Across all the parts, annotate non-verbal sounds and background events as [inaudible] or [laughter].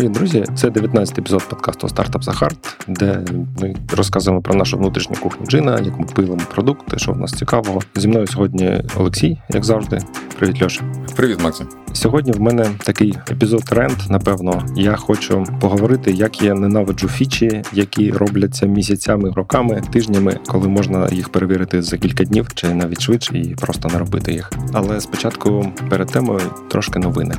Привіт, друзі! Це 19-й епізод подкасту Startups Are Hard, де ми розказуємо про нашу внутрішню кухню Djinni, як ми пилимо продукти, що в нас цікавого. Зі мною сьогодні Олексій, як завжди. Привіт, Льоша. Привіт, Максим. Сьогодні в мене такий епізод rant. Напевно, я хочу поговорити, як я ненавиджу фічі, які робляться місяцями, роками, тижнями, коли можна їх перевірити за кілька днів чи навіть швидше, і просто не робити їх. Але спочатку перед темою трошки новини.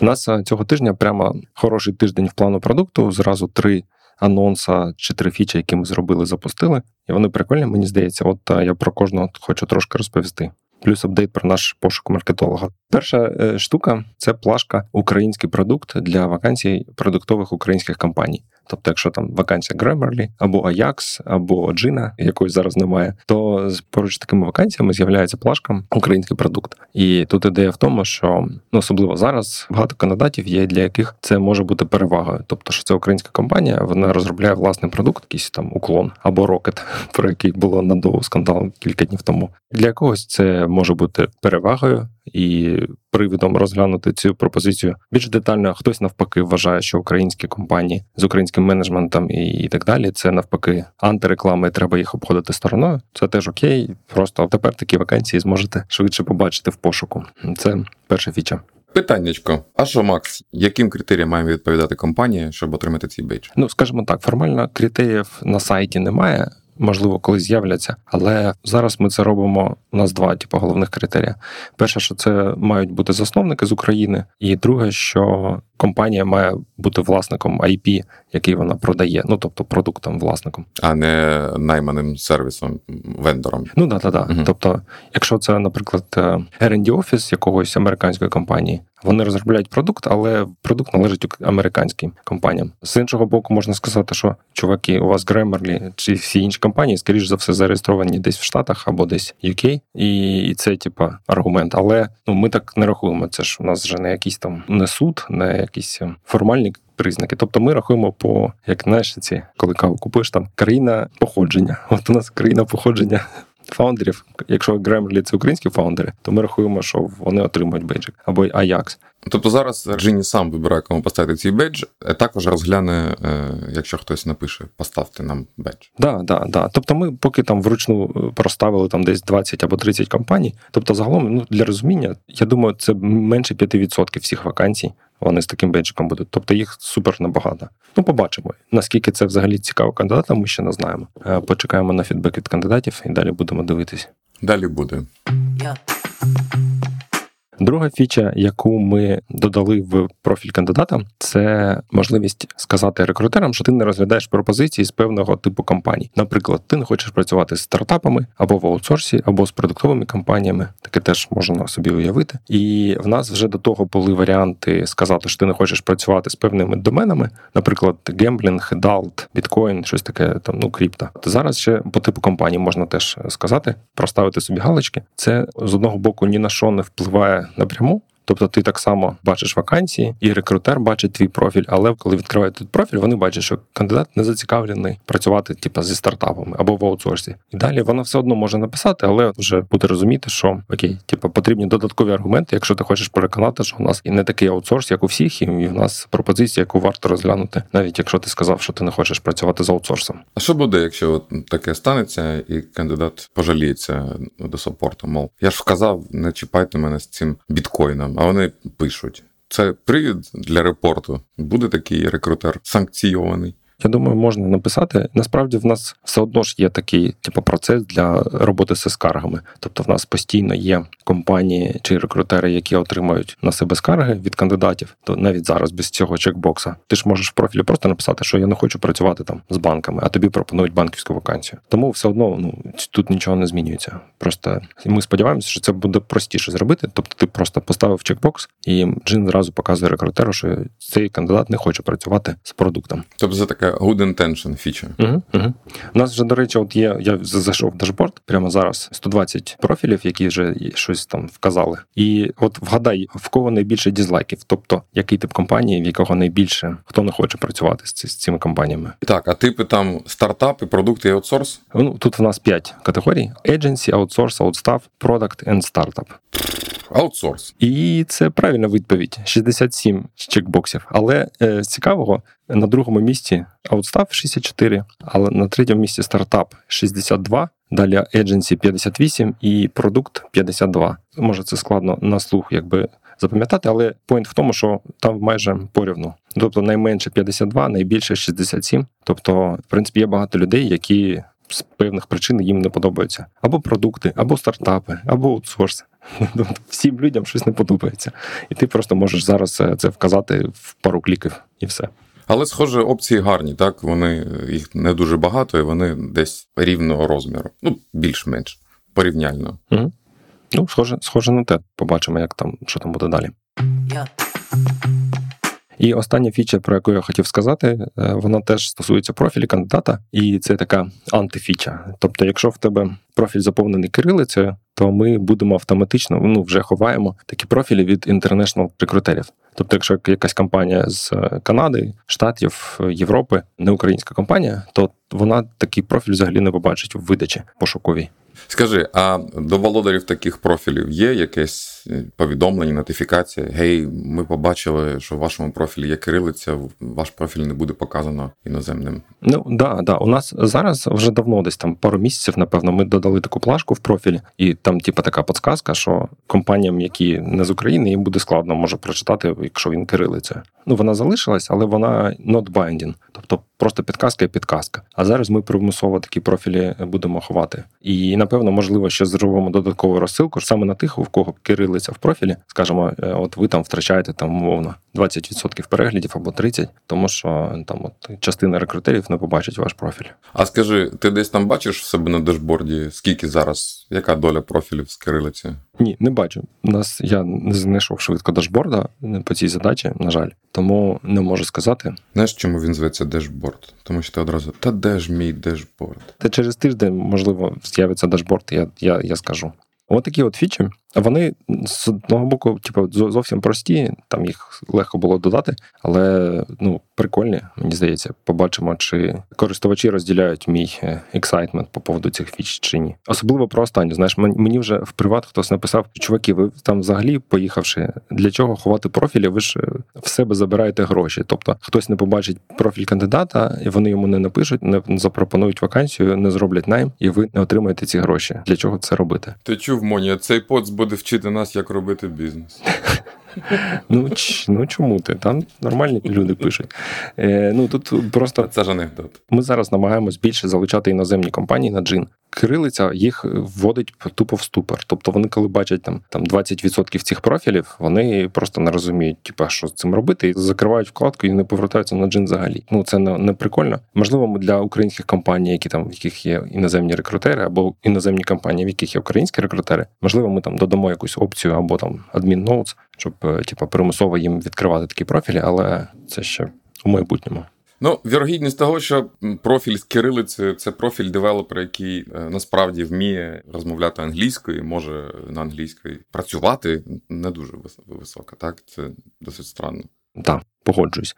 У нас е, цього тижня прямо хороший тиждень в плану продукту. Зразу три анонса чи три фічі, які ми зробили, запустили. І вони прикольні, мені здається. От е, я про кожного хочу трошки розповісти. Плюс апдейт про наш пошук маркетолога. Перша е, штука це плашка Український продукт для вакансій продуктових українських компаній. Тобто, якщо там вакансія Grammarly, або Ajax, або Джина, якої зараз немає, то поруч з такими вакансіями з'являється плашка український продукт. І тут ідея в тому, що ну особливо зараз багато кандидатів є, для яких це може бути перевагою. Тобто, що це українська компанія, вона розробляє власний продукт, якийсь там уклон або рокет, [laughs] про який було надовго скандал кілька днів тому. Для когось це може бути перевагою і привідом розглянути цю пропозицію більш детально. Хтось навпаки вважає, що українські компанії з українським менеджментом і так далі це навпаки антиреклами, треба їх обходити стороною. Це теж окей. Просто тепер такі вакансії зможете швидше побачити в пошуку. Це перша фіча. Питаннячко. А що, Макс, яким критеріям має відповідати компанія, щоб отримати цей бейдж? Ну скажімо так, формально критеріїв на сайті немає можливо, колись з'являться. Але зараз ми це робимо. У нас два типу головних критерії. Перше, що це мають бути засновники з України, і друге, що компанія має бути власником IP, який вона продає, ну тобто продуктом, власником, а не найманим сервісом, вендором. Ну да, да, да. Угу. Тобто, якщо це, наприклад, е, R&D офіс якогось американської компанії, вони розробляють продукт, але продукт належить американським компаніям. З іншого боку, можна сказати, що чуваки, у вас Grammarly чи всі інші компанії, скоріш за все, зареєстровані десь в Штатах або десь UK, і це, типа, аргумент. Але ну ми так не рахуємо. Це ж у нас вже не якийсь там не суд, не якісь е, формальні. Признаки, тобто ми рахуємо по як знаєш, ці коли каву купуєш там країна походження. От у нас країна походження фаундерів. Якщо Grammarly – це українські фаундери, то ми рахуємо, що вони отримують бейджик або Ajax. Тобто зараз Djinni сам вибирає, кому поставити цей бейдж, а також розгляне, е, якщо хтось напише, поставте нам бейдж. Да, да, да. Тобто ми поки там вручну е, проставили там десь 20 або 30 компаній. Тобто, загалом, ну для розуміння, я думаю, це менше 5% всіх вакансій. Вони з таким бейджиком будуть. Тобто їх супер набагато. Ну, побачимо. Наскільки це взагалі цікаво кандидатам, ми ще не знаємо. Е, почекаємо на фідбек від кандидатів і далі будемо дивитись. Далі буде. Друга фіча, яку ми додали в профіль кандидата, це можливість сказати рекрутерам, що ти не розглядаєш пропозиції з певного типу компаній. Наприклад, ти не хочеш працювати з стартапами або в аутсорсі, або з продуктовими компаніями. Таке теж можна собі уявити. І в нас вже до того були варіанти сказати, що ти не хочеш працювати з певними доменами, наприклад, гемблінг, далт, біткоін, щось таке там, ну крипто. Зараз ще по типу компанії можна теж сказати, проставити собі галочки. Це з одного боку ні на що не впливає напряму. Тобто ти так само бачиш вакансії, і рекрутер бачить твій профіль. Але коли відкривають тут профіль, вони бачать, що кандидат не зацікавлений працювати, типу, зі стартапами або в аутсорсі. І далі вона все одно може написати, але вже буде розуміти, що окей, типу, потрібні додаткові аргументи, якщо ти хочеш переконати, що у нас і не такий аутсорс, як у всіх, і в нас пропозиція, яку варто розглянути, навіть якщо ти сказав, що ти не хочеш працювати з аутсорсом. А що буде, якщо от таке станеться, і кандидат пожаліється до саппорту? Мов я ж вказав, не чіпайте мене з цим біткоїном а вони пишуть: це привід для репорту. Буде такий рекрутер санкційований. Я думаю, можна написати. Насправді в нас все одно ж є такий типу, процес для роботи з скаргами. Тобто, в нас постійно є компанії чи рекрутери, які отримають на себе скарги від кандидатів. То навіть зараз без цього чекбокса ти ж можеш в профілі просто написати, що я не хочу працювати там з банками, а тобі пропонують банківську вакансію. Тому все одно ну тут нічого не змінюється. Просто ми сподіваємося, що це буде простіше зробити. Тобто, ти просто поставив чекбокс, і джин зразу показує рекрутеру, що цей кандидат не хоче працювати з продуктом. Тобто це така good intention фіча. Угу, угу. У нас вже, до речі, от є. Я зайшов в дашборд прямо зараз 120 профілів, які вже щось там вказали. І от вгадай, в кого найбільше дізлайків, тобто який тип компанії, в якого найбільше хто не хоче працювати з, з цими компаніями. Так, а типи там стартапи, продукти і аутсорс? Ну тут в нас 5 категорій: agency, outsource, outstaff, product and startup. Аутсорс. І це правильна відповідь: 67 чекбоксів. Але е, з цікавого на другому місці Outstaff 64, але на третьому місці стартап 62. Далі Agency 58 і продукт 52. Може, це складно на слух, якби запам'ятати, але поінт в тому, що там майже порівну. Тобто найменше 52, найбільше 67. Тобто, в принципі, є багато людей, які з певних причин їм не подобаються або продукти, або стартапи, або аутсорс. [laughs] Всім людям щось не подобається, і ти просто можеш зараз це вказати в пару кліків, і все. Але, схоже, опції гарні, так? Вони їх не дуже багато, і вони десь рівного розміру. Ну, більш-менш порівняльно. Угу. Ну, схоже, схоже на те. Побачимо, як там, що там буде далі. Yeah. І остання фіча, про яку я хотів сказати, е, вона теж стосується профілі кандидата, і це така антифіча. Тобто, якщо в тебе профіль заповнений кирилицею, то ми будемо автоматично ну вже ховаємо такі профілі від international рекрутерів. Тобто, якщо якась компанія з е, Канади, Штатів, Європи, не українська компанія, то вона такий профіль взагалі не побачить в видачі пошуковій. Скажи, а до володарів таких профілів є якесь е, повідомлення, нотифікація? Гей, ми побачили, що в вашому профілі є кирилиця, ваш профіль не буде показано іноземним. Ну да, да. У нас зараз вже давно, десь там пару місяців, напевно, ми додали таку плашку в профілі, і там, типу, така подсказка, що компаніям, які не з України, їм буде складно може прочитати, якщо він кирилиця. Ну вона залишилась, але вона not binding. тобто просто підказка і підказка. А зараз ми примусово такі профілі будемо ховати. І напевно, можливо, ще зробимо додаткову розсилку саме на тих, у кого кирилиця в профілі. Скажемо, е, от ви там втрачаєте там умовно 20% переглядів або 30%, тому що там от частина рекрутерів не побачить ваш профіль. А скажи, ти десь там бачиш в себе на дашборді, скільки зараз, яка доля профілів з кирилиці? Ні, не бачу. У нас я не знайшов швидко дашборда по цій задачі, на жаль, тому не можу сказати. Знаєш, чому він зветься дашборд? Тому що ти одразу та де ж мій дашборд? Та через тиждень можливо з'явиться дашборд. Я я, я скажу. От такі от фічі. Вони з одного боку, типу, зовсім прості, там їх легко було додати, але ну прикольні, мені здається, побачимо, чи користувачі розділяють мій excitement по поводу цих фіч чи ні. Особливо про останнє. Знаєш, мені вже в приват хтось написав: чуваки, ви там взагалі поїхавши, для чого ховати профілі? Ви ж е, в себе забираєте гроші. Тобто хтось не побачить профіль кандидата, і вони йому не напишуть, не запропонують вакансію, не зроблять найм, і ви не отримаєте ці гроші. Для чого це робити? Ти чув Моні, цей поц буде вчити нас, як робити бізнес. [laughs] Ну ну чому ти? Там нормальні люди пишуть. Е, Ну тут просто це ж анекдот. Ми зараз намагаємось більше залучати іноземні компанії на джин. Кирилиця їх вводить тупо в ступор. Тобто вони, коли бачать там там 20% цих профілів, вони просто не розуміють, типа що з цим робити, і закривають вкладку і не повертаються на джин взагалі. Ну це не, не прикольно. Можливо, для українських компаній, які там в яких є іноземні рекрутери, або іноземні компанії, в яких є українські рекрутери, можливо, ми там додамо якусь опцію або там адмін ноутс, щоб типа примусово їм відкривати такі профілі, але це ще у майбутньому. Ну, вірогідність того, що профіль з кирилицею це профіль девелопера, який е, насправді вміє розмовляти англійською, може на англійській працювати, не дуже висока. Так, це досить странно. Так, погоджуюсь.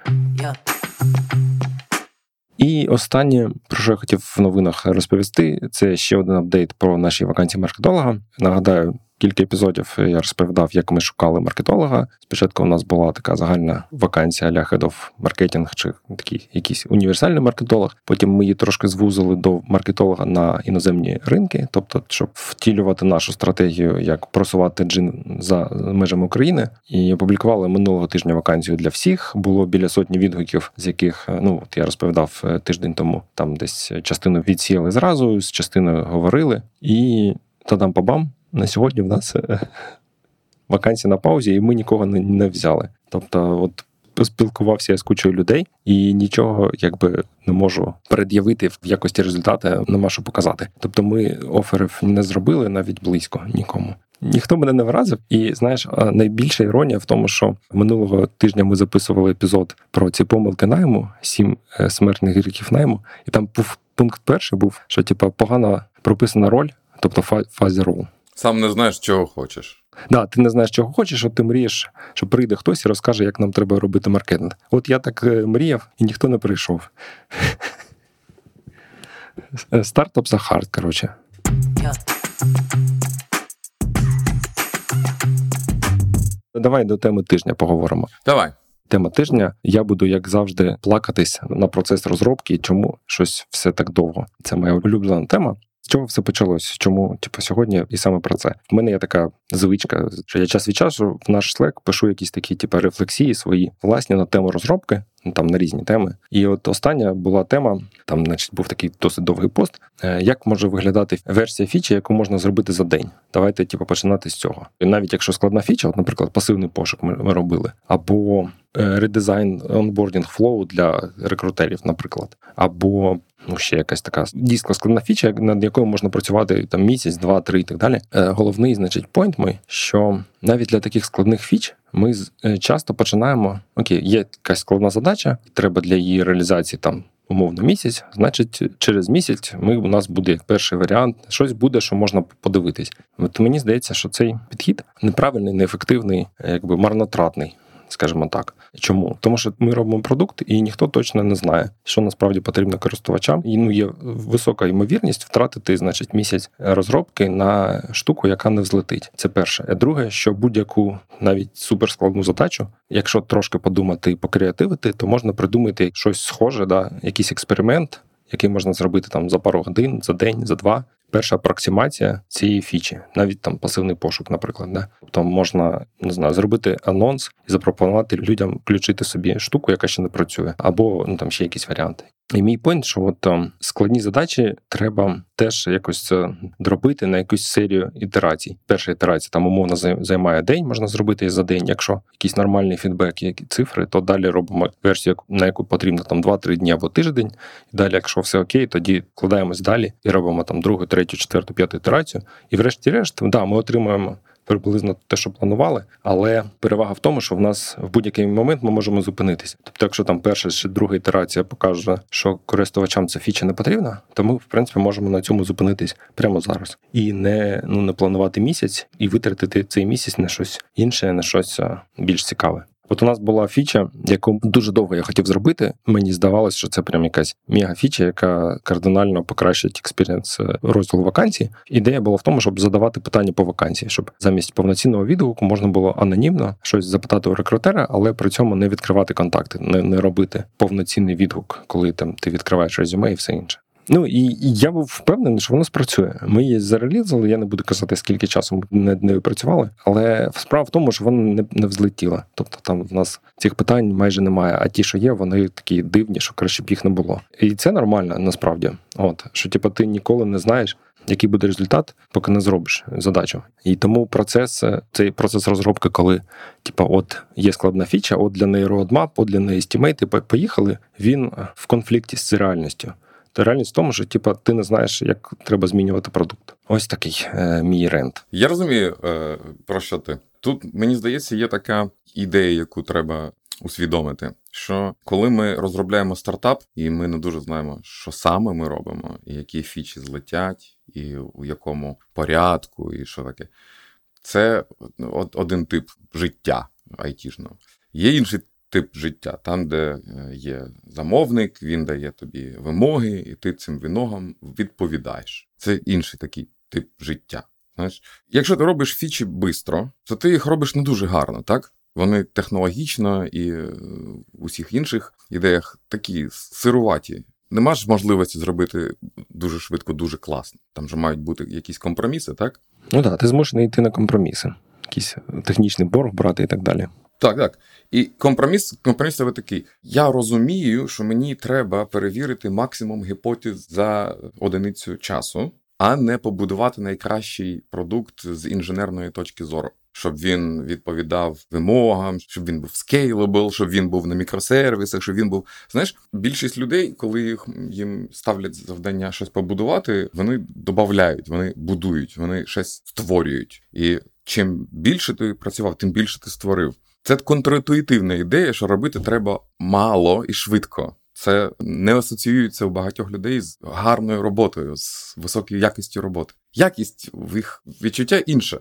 І останнє, про що я хотів в новинах розповісти, це ще один апдейт про наші вакансії маркетолога. Нагадаю, кілька епізодів я розповідав, як ми шукали маркетолога. Спочатку у нас була така загальна вакансія Head of Marketing, чи такий якийсь універсальний маркетолог. Потім ми її трошки звузили до маркетолога на іноземні ринки, тобто, щоб втілювати нашу стратегію, як просувати джин за межами України. І опублікували минулого тижня вакансію для всіх. Було біля сотні відгуків, з яких ну от я розповідав е, тиждень тому. Там десь частину відсіяли зразу, з частиною говорили, і та там бам на сьогодні в нас е, вакансія на паузі, і ми нікого не, не взяли. Тобто, от поспілкувався я з кучою людей, і нічого якби не можу пред'явити в якості результату, нема що показати. Тобто, ми оферів не зробили навіть близько нікому. Ніхто мене не вразив, і знаєш, найбільша іронія в тому, що минулого тижня ми записували епізод про ці помилки найму, сім е, смертних гріхів найму, і там був пункт перший був, що типа погано прописана роль, тобто фазі рол. Сам не знаєш, чого хочеш. Да, ти не знаєш, чого хочеш, от ти мрієш, що прийде хтось і розкаже, як нам треба робити маркетинг. От я так е, мріяв, і ніхто не прийшов. [laughs] Стартап за хард, коротше. давай до теми тижня поговоримо. Давай. Тема тижня. Я буду, як завжди, плакатись на процес розробки, і чому щось все так довго. Це моя улюблена тема. З чого все почалось? Чому типу, сьогодні і саме про це? В мене є така звичка, що я час від часу в наш Slack пишу якісь такі, типу, рефлексії свої власні на тему розробки, ну, там на різні теми. І от остання була тема, там, значить, був такий досить довгий пост. Е, як може виглядати версія фічі, яку можна зробити за день? Давайте, типу, починати з цього. І навіть якщо складна фіча, от, наприклад, пасивний пошук ми, ми робили, або редизайн onboarding flow для рекрутерів, наприклад, або ну ще якась така дійсно складна фіча, над якою можна працювати там місяць, два, три і так далі. Е, головний, значить, пойнт мій, що навіть для таких складних фіч ми е, часто починаємо: окей, є якась складна задача, треба для її реалізації там. Умовно місяць, значить, через місяць ми у нас буде як перший варіант, щось буде, що можна подивитись. От мені здається, що цей підхід неправильний, неефективний, якби марнотратний скажімо так. Чому? Тому що ми робимо продукт, і ніхто точно не знає, що насправді потрібно користувачам. І ну є висока ймовірність втратити, значить, місяць розробки на штуку, яка не взлетить. Це перше. А друге, що будь-яку навіть суперскладну задачу, якщо трошки подумати і покреативити, то можна придумати щось схоже, да, якийсь експеримент. Який можна зробити там за пару годин, за день, за два, перша апроксимація цієї фічі, навіть там пасивний пошук, наприклад. Да? Тобто можна не знаю, зробити анонс і запропонувати людям включити собі штуку, яка ще не працює, або ну там ще якісь варіанти. І мій пойнт, що от ем, складні задачі треба теж якось це дробити на якусь серію ітерацій. Перша ітерація там умовно займає день, можна зробити за день. Якщо якийсь нормальний фідбек, які цифри, то далі робимо версію, на яку потрібно там 2-3 дні або тиждень. І далі, якщо все окей, тоді вкладаємось далі і робимо там другу, третю, четверту, п'яту ітерацію. І врешті-решт, да, ми отримуємо приблизно те, що планували, але перевага в тому, що в нас в будь-який момент ми можемо зупинитися. Тобто, якщо там перша чи друга ітерація покаже, що користувачам ця фіча не потрібна, то ми в принципі можемо на цьому зупинитись прямо зараз і не ну не планувати місяць і витратити цей місяць на щось інше, на щось більш цікаве. От у нас була фіча, яку дуже довго я хотів зробити. Мені здавалося, що це прям якась мега-фіча, яка кардинально покращить experience е, розділу вакансій. Ідея була в тому, щоб задавати питання по вакансії, щоб замість повноцінного відгуку можна було анонімно щось запитати у рекрутера, але при цьому не відкривати контакти, не не робити повноцінний відгук, коли там ти відкриваєш резюме і все інше. Ну і я був впевнений, що воно спрацює. Ми її зарелізали, я не буду казати, скільки часу ми над нею працювали, але справа в тому, що вона не не взлетіла. Тобто там в нас цих питань майже немає. А ті, що є, вони такі дивні, що краще б їх не було. І це нормально насправді. От що, типу, ти ніколи не знаєш. Який буде результат, поки не зробиш задачу, і тому процес цей процес розробки, коли типа, от є складна фіча, от для неї roadmap, от для неї стімейти, поїхали. Він в конфлікті з реальністю. То реальність в тому, що типа ти не знаєш, як треба змінювати продукт. Ось такий е, мій рент. Я розумію, е, про що ти тут. Мені здається, є така ідея, яку треба усвідомити. Що коли ми розробляємо стартап, і ми не дуже знаємо, що саме ми робимо, і які фічі злетять, і у якому порядку, і що таке, це один тип життя айтішного. Є інший тип життя, там, де е, є замовник, він дає тобі вимоги, і ти цим вимогам відповідаєш. Це інший такий тип життя. Знаєш, Якщо ти робиш фічі швидко, то ти їх робиш не дуже гарно, так? Вони технологічно і е, в усіх інших ідеях такі сируваті. Нема ж можливості зробити дуже швидко, дуже класно. Там же мають бути якісь компроміси, так? Ну так, ти змушений йти на компроміси, якийсь технічний борг брати і так далі. Так, так. І компроміс компроміс це такий. Я розумію, що мені треба перевірити максимум гіпотез за одиницю часу, а не побудувати найкращий продукт з інженерної точки зору. Щоб він відповідав вимогам, щоб він був scalable, щоб він був на мікросервісах, щоб він був. Знаєш, більшість людей, коли їх їм ставлять завдання щось побудувати, вони додають, вони будують, вони щось створюють. І чим більше ти працював, тим більше ти створив. Це контрінтуїтивна ідея, що робити треба мало і швидко. Це не асоціюється у багатьох людей з гарною роботою, з високою якістю роботи. Якість в їх відчуття інша.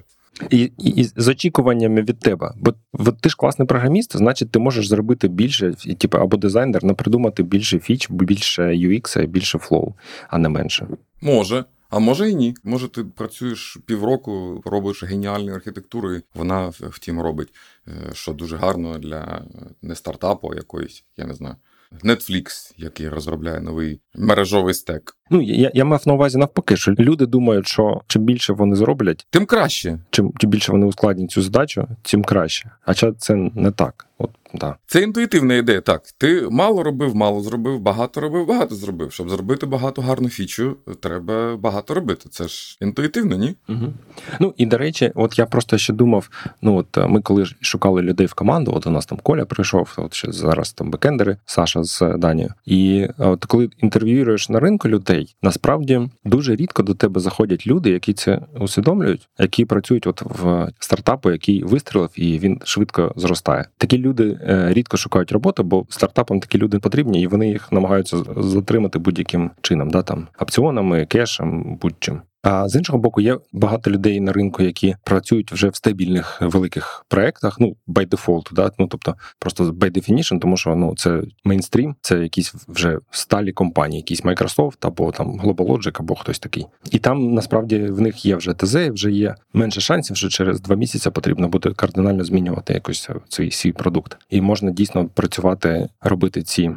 І, і, і з очікуваннями від тебе. Бо от ти ж класний програміст, значить, ти можеш зробити більше, типу, або дизайнер, напридумати більше фіч, більше UX, більше flow, а не менше. Може. А може і ні. Може, ти працюєш півроку, робиш геніальну архітектуру, і вона втім робить, е, що дуже гарно для не стартапу, а якоїсь, я не знаю. Netflix, який розробляє новий мережовий стек. Ну я я мав на увазі навпаки, що люди думають, що чим більше вони зроблять, тим краще. Чим чим більше вони ускладнять цю задачу, тим краще. А це не так. От да. Це інтуїтивна ідея. Так, ти мало робив, мало зробив, багато робив, багато зробив. Щоб зробити багато гарну фічу, треба багато робити. Це ж інтуїтивно, ні? Угу. Ну і до речі, от я просто ще думав: ну от ми коли шукали людей в команду, от у нас там Коля прийшов, от ще зараз там бекендери, Саша з Данії. І от коли інтерв'юєш на ринку людей, насправді дуже рідко до тебе заходять люди, які це усвідомлюють, які працюють от в стартапу, який вистрілив, і він швидко зростає. Такі люди е, рідко шукають роботу, бо стартапам такі люди потрібні, і вони їх намагаються затримати будь-яким чином, да там опціонами, кешем, будь-чим. А з іншого боку, є багато людей на ринку, які працюють вже в стабільних великих проектах. Ну by default, да? ну тобто просто by definition, тому що ну це мейнстрім, це якісь вже сталі компанії, якісь Microsoft або там GlobalLogic, або хтось такий. І там насправді в них є вже ТЗ, вже є менше шансів, що через два місяці потрібно буде кардинально змінювати якось цей свій продукт, і можна дійсно працювати, робити ці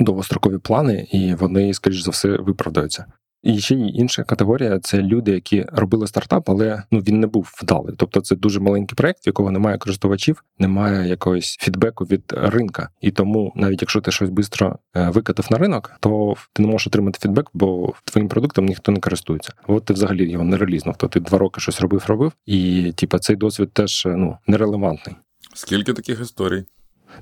довгострокові плани, і вони, скоріш за все, виправдаються. І ще інша категорія це люди, які робили стартап, але ну він не був вдалий. Тобто це дуже маленький проект, в якого немає користувачів, немає якогось фідбеку від ринка. І тому, навіть якщо ти щось швидко е, викатав на ринок, то ти не можеш отримати фідбек, бо твоїм продуктом ніхто не користується. От ти взагалі його не релізнув. То ти два роки щось робив, робив, і типа цей досвід теж ну нерелевантний. Скільки таких історій?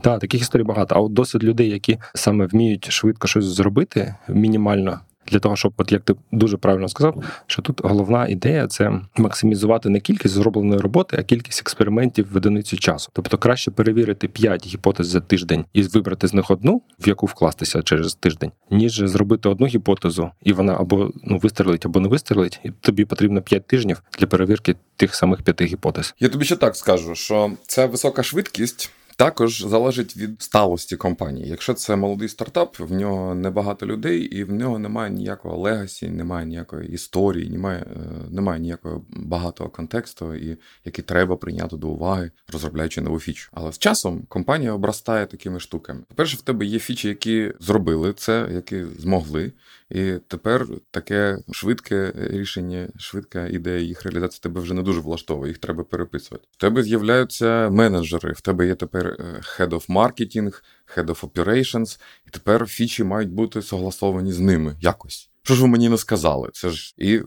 Так, таких історій багато. А от досвід людей, які саме вміють швидко щось зробити, мінімально для того, щоб, от як ти дуже правильно сказав, що тут головна ідея це максимізувати не кількість зробленої роботи, а кількість експериментів в одиницю часу. Тобто краще перевірити 5 гіпотез за тиждень і вибрати з них одну, в яку вкластися через тиждень, ніж зробити одну гіпотезу, і вона або ну вистрелить, або не вистрелить, і тобі потрібно 5 тижнів для перевірки тих самих п'яти гіпотез. Я тобі ще так скажу, що ця висока швидкість. Також залежить від сталості компанії. Якщо це молодий стартап, в нього небагато людей, і в нього немає ніякого легасі, немає ніякої історії, немає е, немає ніякого багатого контексту, і який треба прийняти до уваги, розробляючи нову фічу. Але з часом компанія обростає такими штуками. По-перше, в тебе є фічі, які зробили це, які змогли. І тепер таке швидке рішення, швидка ідея їх реалізації тебе вже не дуже влаштовує, їх треба переписувати. В тебе з'являються менеджери, в тебе є тепер е, Head of Marketing, Head of Operations, і тепер фічі мають бути согласовані з ними якось. Що ж ви мені не сказали? Це ж і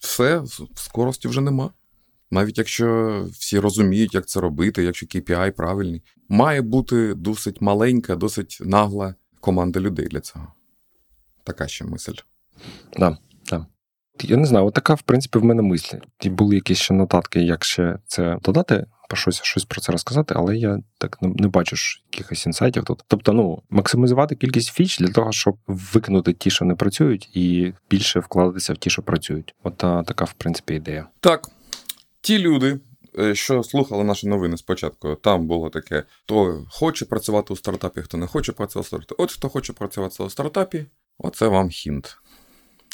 все, скорості вже нема. Навіть якщо всі розуміють, як це робити, якщо KPI правильний, має бути досить маленька, досить нагла команда людей для цього. Така ще мисль. Да, да. Я не знаю, така, в принципі, в мене мислі. І були якісь ще нотатки, як ще це додати, по щось щось про це розказати, але я так не, не бачу якихось інсайтів тут. Тобто, ну, максимізувати кількість фіч для того, щоб викинути ті, що не працюють, і більше вкладатися в ті, що працюють. От та, така, в принципі, ідея. Так. Ті люди, е, що слухали наші новини спочатку, там було таке: хто хоче працювати у стартапі, хто не хоче працювати у стартапі. От хто хоче працювати у стартапі, Оце вам хінт.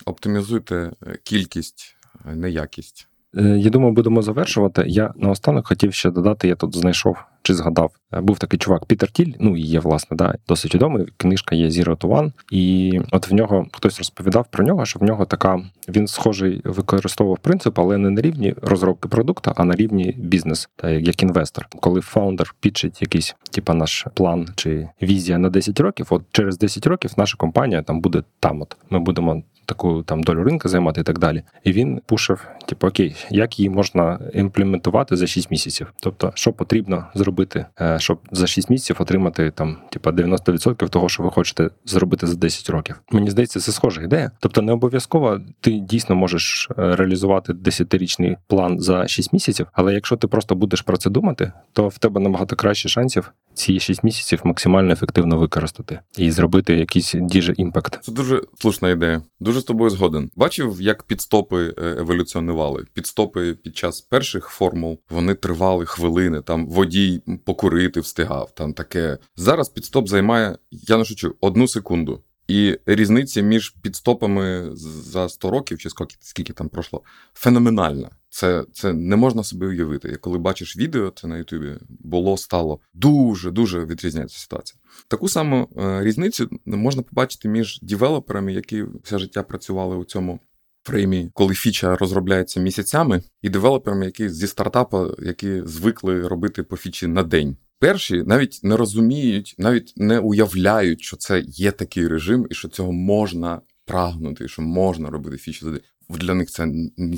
Оптимізуйте е, кількість, не якість. Е, я думаю, будемо завершувати. Я наостанок хотів ще додати, я тут знайшов чи згадав. Е, був такий чувак Пітер Тіль, ну і є, власне, да, досить відомий. Книжка є Zero to One, і от в нього хтось розповідав про нього, що в нього така він схожий використовував принцип, але не на рівні розробки продукту, а на рівні бізнес, як інвестор. Коли фаундер підчить якийсь, типа наш план чи візія на 10 років, от через 10 років наша компанія там буде там. От ми будемо таку там долю ринку займати і так далі. І він пушив, типу, окей, як її можна імплементувати за 6 місяців. Тобто, що потрібно зробити, е, щоб за 6 місяців отримати там, типу, 90% того, що ви хочете зробити за 10 років. Мені здається, це схожа ідея. Тобто, не обов'язково ти дійсно можеш е, реалізувати 10-річний план за 6 місяців, але якщо ти просто будеш про це думати, то в тебе набагато краще шансів ці 6 місяців максимально ефективно використати і зробити якийсь діже імпакт. Це дуже слушна ідея. Дуже з тобою згоден. Бачив, як підстопи е, еволюціонували. Підстопи під час перших формул вони тривали хвилини. Там водій покурити встигав. Там таке зараз підстоп займає, я не шучу, одну секунду. І різниця між підстопами за 100 років, чи скільки, скільки там пройшло, феноменальна. Це це не можна собі уявити. І коли бачиш відео, це на Ютубі було, стало дуже дуже відрізняється ситуація. Таку саму е, різницю можна побачити між девелоперами, які все життя працювали у цьому фреймі, коли фіча розробляється місяцями, і девелоперами, які зі стартапу, які звикли робити по фічі на день. Перші навіть не розуміють, навіть не уявляють, що це є такий режим, і що цього можна прагнути, що можна робити фічі. Для них це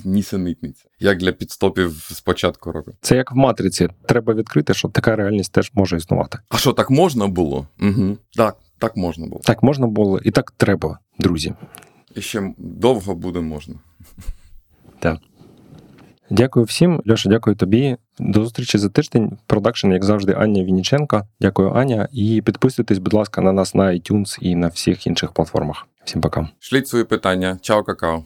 нісенітниця, як для підстопів з початку року. Це як в матриці. Треба відкрити, що така реальність теж може існувати. А що так можна було? Угу. Так, так можна було. Так можна було, і так треба, друзі. І ще довго буде можна. Так. Дякую всім. Льоша, дякую тобі. До зустрічі за тиждень. Продакшн, як завжди, Аня Вініченка. Дякую, Аня. І підписуйтесь, будь ласка, на нас на iTunes і на всіх інших платформах. Всім пока. Шліть свої питання. Чао, какао.